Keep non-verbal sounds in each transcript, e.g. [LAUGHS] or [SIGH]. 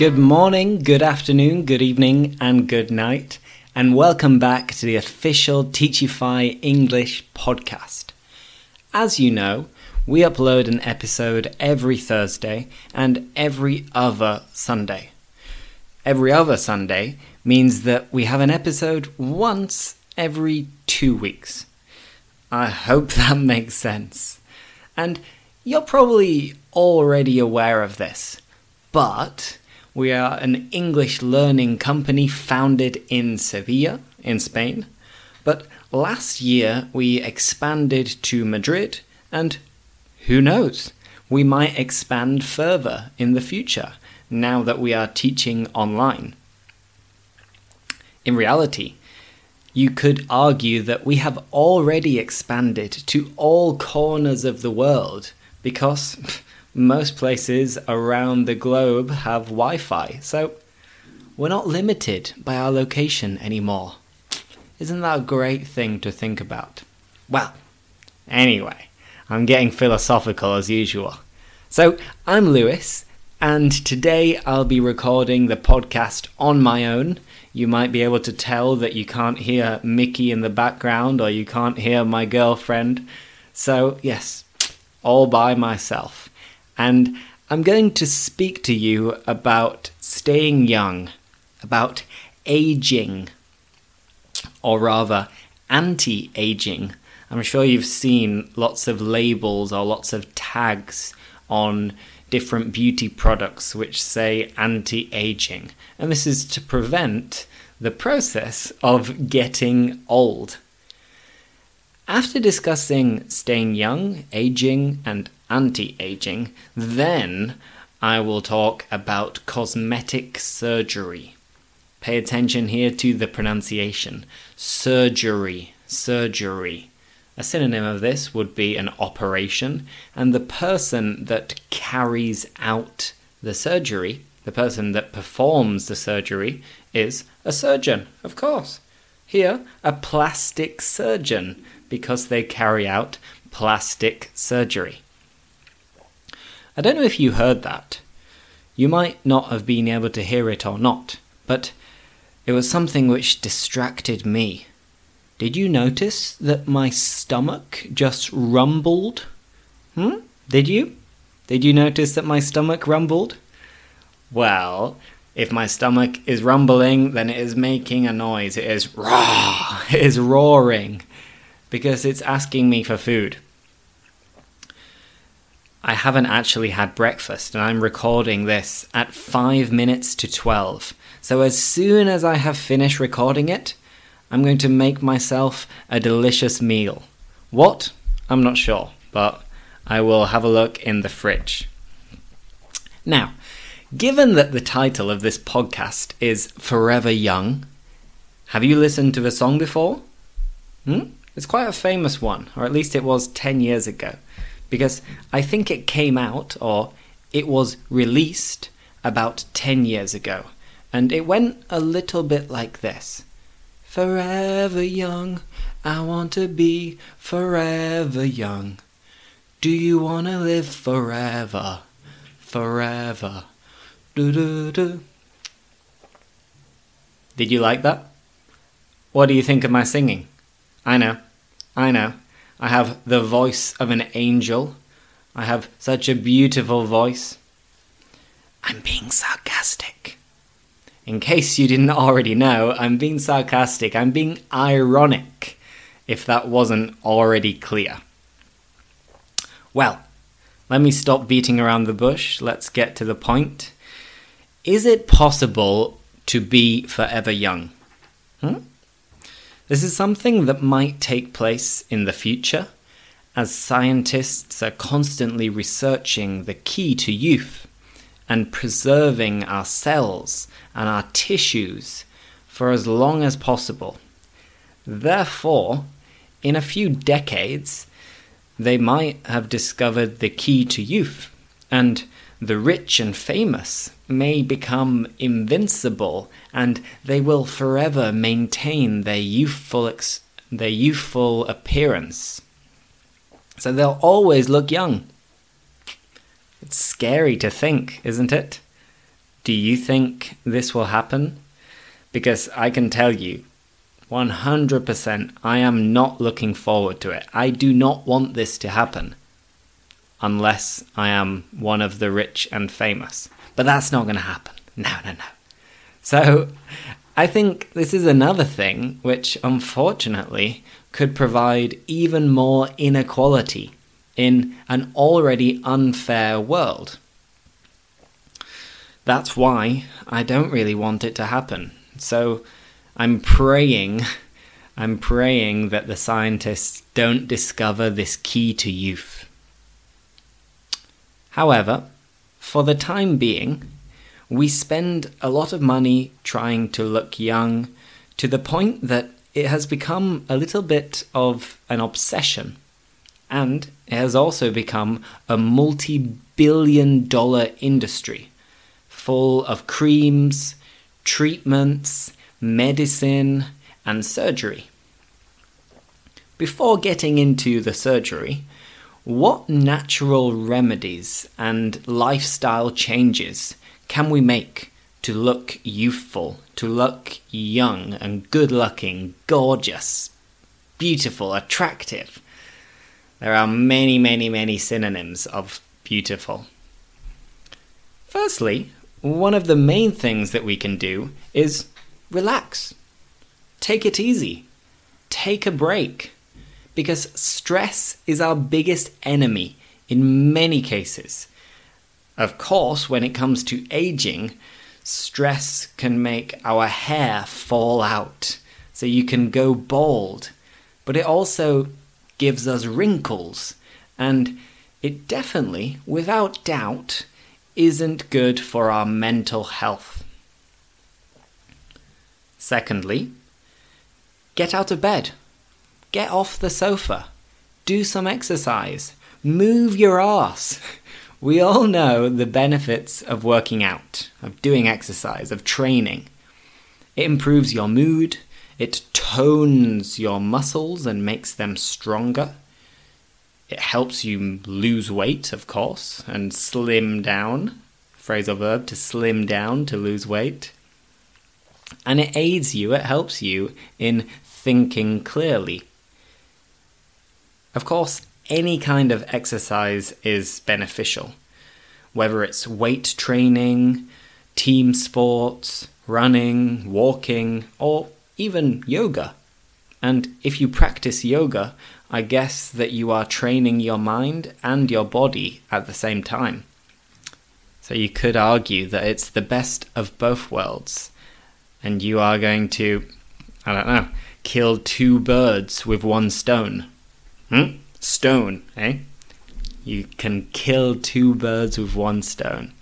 Good morning, good afternoon, good evening, and good night, and welcome back to the official Teachify English podcast. As you know, we upload an episode every Thursday and every other Sunday. Every other Sunday means that we have an episode once every two weeks. I hope [LAUGHS] that makes sense. And you're probably already aware of this, but we are an English learning company founded in Sevilla, in Spain. But last year we expanded to Madrid, and who knows, we might expand further in the future now that we are teaching online. In reality, you could argue that we have already expanded to all corners of the world because [LAUGHS] most places around the globe have Wi Fi, so we're not limited by our location anymore. Isn't that a great thing to think about? Well, anyway, I'm getting philosophical as usual. So, I'm Lewis, and today I'll be recording the podcast on my own. You might be able to tell that you can't hear Mickey in the background or you can't hear my girlfriend. So, yes, all by myself. And I'm going to speak to you about staying young, about aging, or rather, anti aging. I'm sure you've seen lots of labels or lots of tags on different beauty products which say anti aging. And this is to prevent the process of getting old. After discussing staying young, aging, and anti aging, then I will talk about cosmetic surgery. Pay attention here to the pronunciation. Surgery, surgery. A synonym of this would be an operation, and the person that carries out the surgery, the person that performs the surgery, is a surgeon, of course. Here, a plastic surgeon, because they carry out plastic surgery. I don't know if you heard that. You might not have been able to hear it or not, but it was something which distracted me. Did you notice that my stomach just rumbled? Hmm? Did you? Did you notice that my stomach rumbled? Well, if my stomach is rumbling, then it is making a noise. It is raw. [LAUGHS] It is roaring because it's asking me for food. I haven't actually had breakfast and I'm recording this at 5 minutes to 12. So as soon as I have finished recording it, I'm going to make myself a delicious meal. What? I'm not sure, but I will have a look in the fridge. Now, given that the title of this podcast is Forever Young, have you listened to the song before? Hmm? It's quite a famous one, or at least it was 10 years ago, because I think it came out, or it was released about 10 years ago, and it went a little bit like this. Forever young, I want to be forever young. Do you want to live forever? Forever. Do do do. Did you like that? What do you think of my singing? I know, I know. I have the voice of an angel. I have such a beautiful voice. I'm being sarcastic. In case you didn't already know, I'm being sarcastic, I'm being ironic, if that wasn't already clear. Well, let me stop beating around the bush, let's get to the point. Is it possible to be forever young? Hmm? This is something that might take place in the future, as scientists are constantly researching the key to youth and preserving our cells and our tissues for as long as possible. Therefore, in a few decades, they might have discovered the key to youth, and the rich and famous may become invincible, and they will forever maintain their youthful ex- their youthful appearance. So they'll always look young. It's scary to think, isn't it? Do you think this will happen? Because I can tell you, 100% I am not looking forward to it. I do not want this to happen unless I am one of the rich and famous. But that's not going to happen. No, no, no. So I think this is another thing which unfortunately could provide even more inequality in an already unfair world. That's why I don't really want it to happen. So I'm praying, I'm praying that the scientists don't discover this key to youth. However, for the time being, we spend a lot of money trying to look young to the point that it has become a little bit of an obsession. And it has also become a multi billion dollar industry full of creams, treatments, medicine, and surgery. Before getting into the surgery, what natural remedies and lifestyle changes can we make to look youthful, to look young and good looking, gorgeous, beautiful, attractive? There are many, many, many synonyms of beautiful. Firstly, one of the main things that we can do is relax. Take it easy. Take a break. Because stress is our biggest enemy in many cases. Of course, when it comes to aging, stress can make our hair fall out, so you can go bald. But it also gives us wrinkles, and it definitely, without doubt, isn't good for our mental health. Secondly, get out of bed, get off the sofa, do some exercise, move your ass. [LAUGHS] We all know the benefits of working out, of doing exercise, of training. It improves your mood, it tones your muscles and makes them stronger. It helps you lose weight, of course, and slim down. Phrasal verb to slim down, to lose weight. And it aids you, it helps you in thinking clearly. Of course, any kind of exercise is beneficial, whether it's weight training, team sports, running, walking, or even yoga. And if you practice yoga, I guess that you are training your mind and your body at the same time. So you could argue that it's the best of both worlds, and you are going to, I don't know, kill two birds with one stone. Hmm? stone, eh? You can kill two birds with one stone.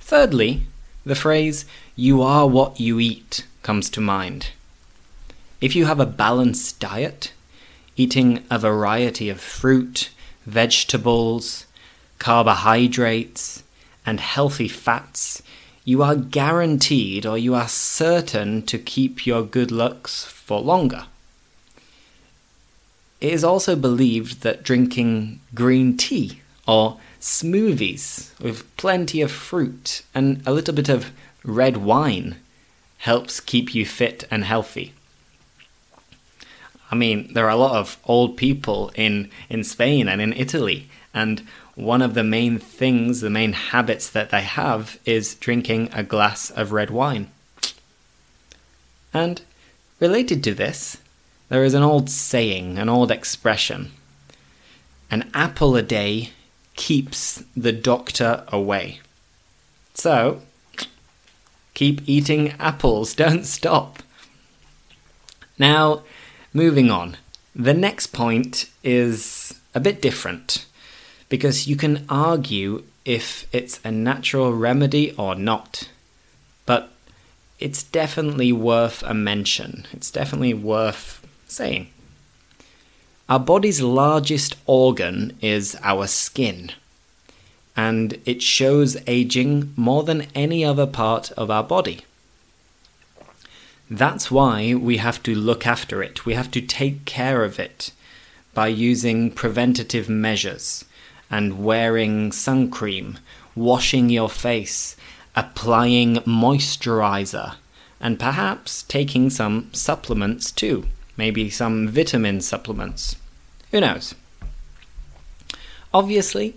Thirdly, the phrase, you are what you eat, comes to mind. If you have a balanced diet, eating a variety of fruit, vegetables, carbohydrates, and healthy fats, you are guaranteed or you are certain to keep your good looks for longer. It is also believed that drinking green tea or smoothies with plenty of fruit and a little bit of red wine helps keep you fit and healthy. I mean, there are a lot of old people in, in Spain and in Italy, and one of the main things, the main habits that they have is drinking a glass of red wine. And related to this, there is an old saying, an old expression an apple a day keeps the doctor away. So, keep eating apples, [LAUGHS] don't stop. Now, moving on. The next point is a bit different because you can argue if it's a natural remedy or not. But it's definitely worth a mention. It's definitely worth saying. Our body's largest organ is our skin, and it shows aging more than any other part of our body. That's why we have to look after it, we have to take care of it by using preventative measures and wearing sun cream, washing your face, applying moisturizer, and perhaps taking some supplements too. Maybe some vitamin supplements. Who knows? Obviously,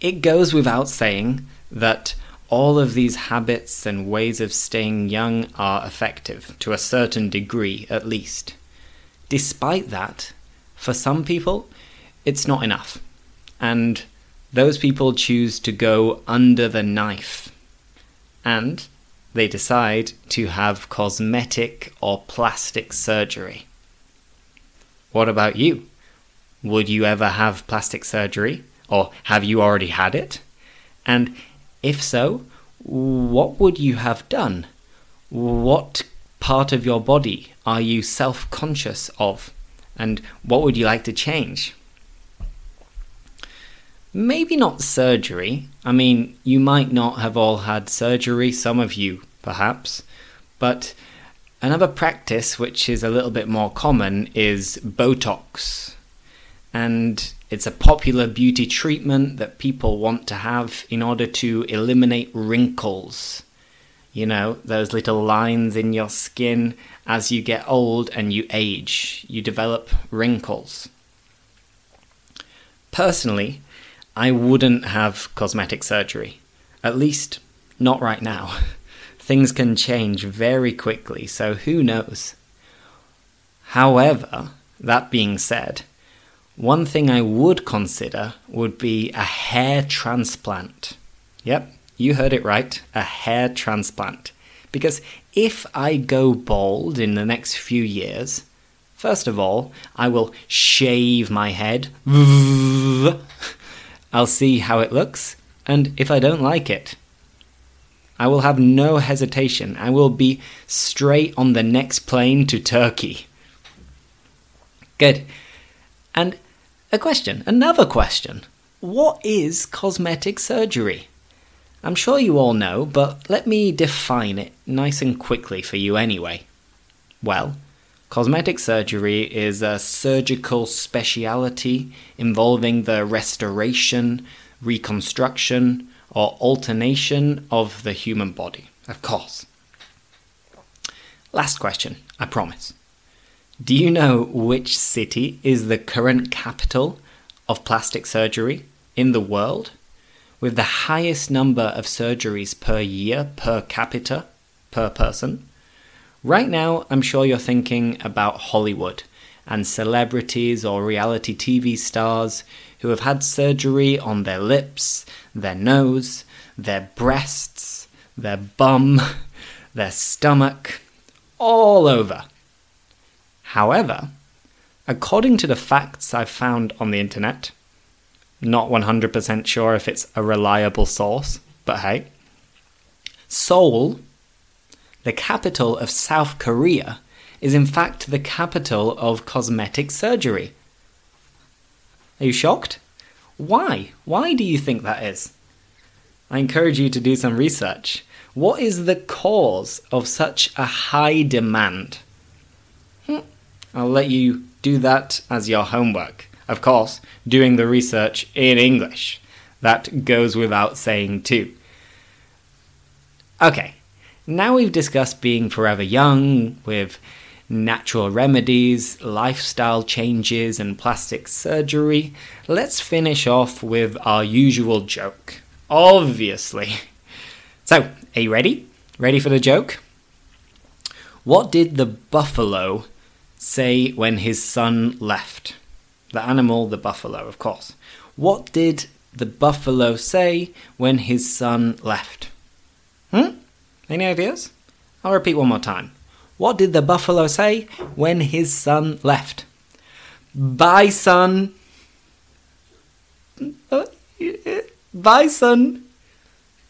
it goes without saying that all of these habits and ways of staying young are effective, to a certain degree at least. Despite that, for some people, it's not enough. And those people choose to go under the knife. And they decide to have cosmetic or plastic surgery. What about you? Would you ever have plastic surgery? Or have you already had it? And if so, what would you have done? What part of your body are you self conscious of? And what would you like to change? Maybe not surgery. I mean, you might not have all had surgery, some of you perhaps, but another practice which is a little bit more common is Botox. And it's a popular beauty treatment that people want to have in order to eliminate wrinkles. You know, those little lines in your skin as you get old and you age, you develop wrinkles. Personally, I wouldn't have cosmetic surgery. At least, not right now. [LAUGHS] Things can change very quickly, so who knows? However, that being said, one thing I would consider would be a hair transplant. Yep, you heard it right a hair transplant. Because if I go bald in the next few years, first of all, I will shave my head. [LAUGHS] I'll see how it looks, and if I don't like it, I will have no hesitation. I will be straight on the next plane to Turkey. Good. And a question, another question. What is cosmetic surgery? I'm sure you all know, but let me define it nice and quickly for you anyway. Well, Cosmetic surgery is a surgical speciality involving the restoration, reconstruction, or alternation of the human body, of course. Last question, I promise. Do you know which city is the current capital of plastic surgery in the world? With the highest number of surgeries per year per capita per person? Right now, I'm sure you're thinking about Hollywood and celebrities or reality TV stars who have had surgery on their lips, their nose, their breasts, their bum, [LAUGHS] their stomach, all over. However, according to the facts I've found on the internet, not 100% sure if it's a reliable source, but hey, Seoul the capital of South Korea, is in fact the capital of cosmetic surgery. Are you shocked? Why? Why do you think that is? I encourage you to do some research. What is the cause of such a high demand? Hmm. I'll let you do that as your homework. Of course, doing the research in English. That goes without saying, too. Okay, now we've discussed being forever young with natural remedies, lifestyle changes, and plastic surgery. Let's finish off with our usual joke. Obviously. [LAUGHS] So, are you ready? Ready for the joke? What did the buffalo say when his son left? The animal, the buffalo, of course. What did the buffalo say when his son left? Hmm? Any ideas? I'll repeat one more time. What did the buffalo say when his son left? Bye, son. Bye, son.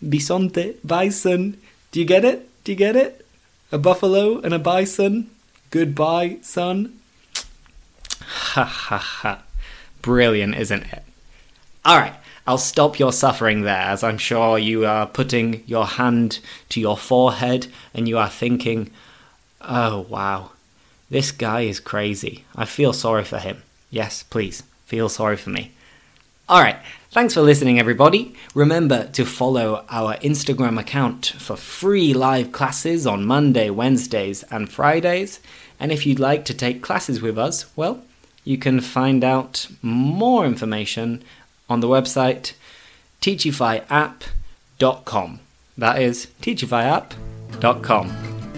Bisonte, bison. Do you get it? Do you get it? A buffalo and a bison. Goodbye, son. Ha ha ha. Brilliant, isn't it? All right. I'll stop your suffering there, as I'm sure you are putting your hand to your forehead and you are thinking, oh wow, this guy is crazy. I feel sorry for him. Yes, please, feel sorry for me. Alright, thanks for listening, everybody. Remember to follow our Instagram account for free live classes on Monday, Wednesdays, and Fridays. And if you'd like to take classes with us, well, you can find out more information on the website teachifyapp.com. That is teachifyapp.com.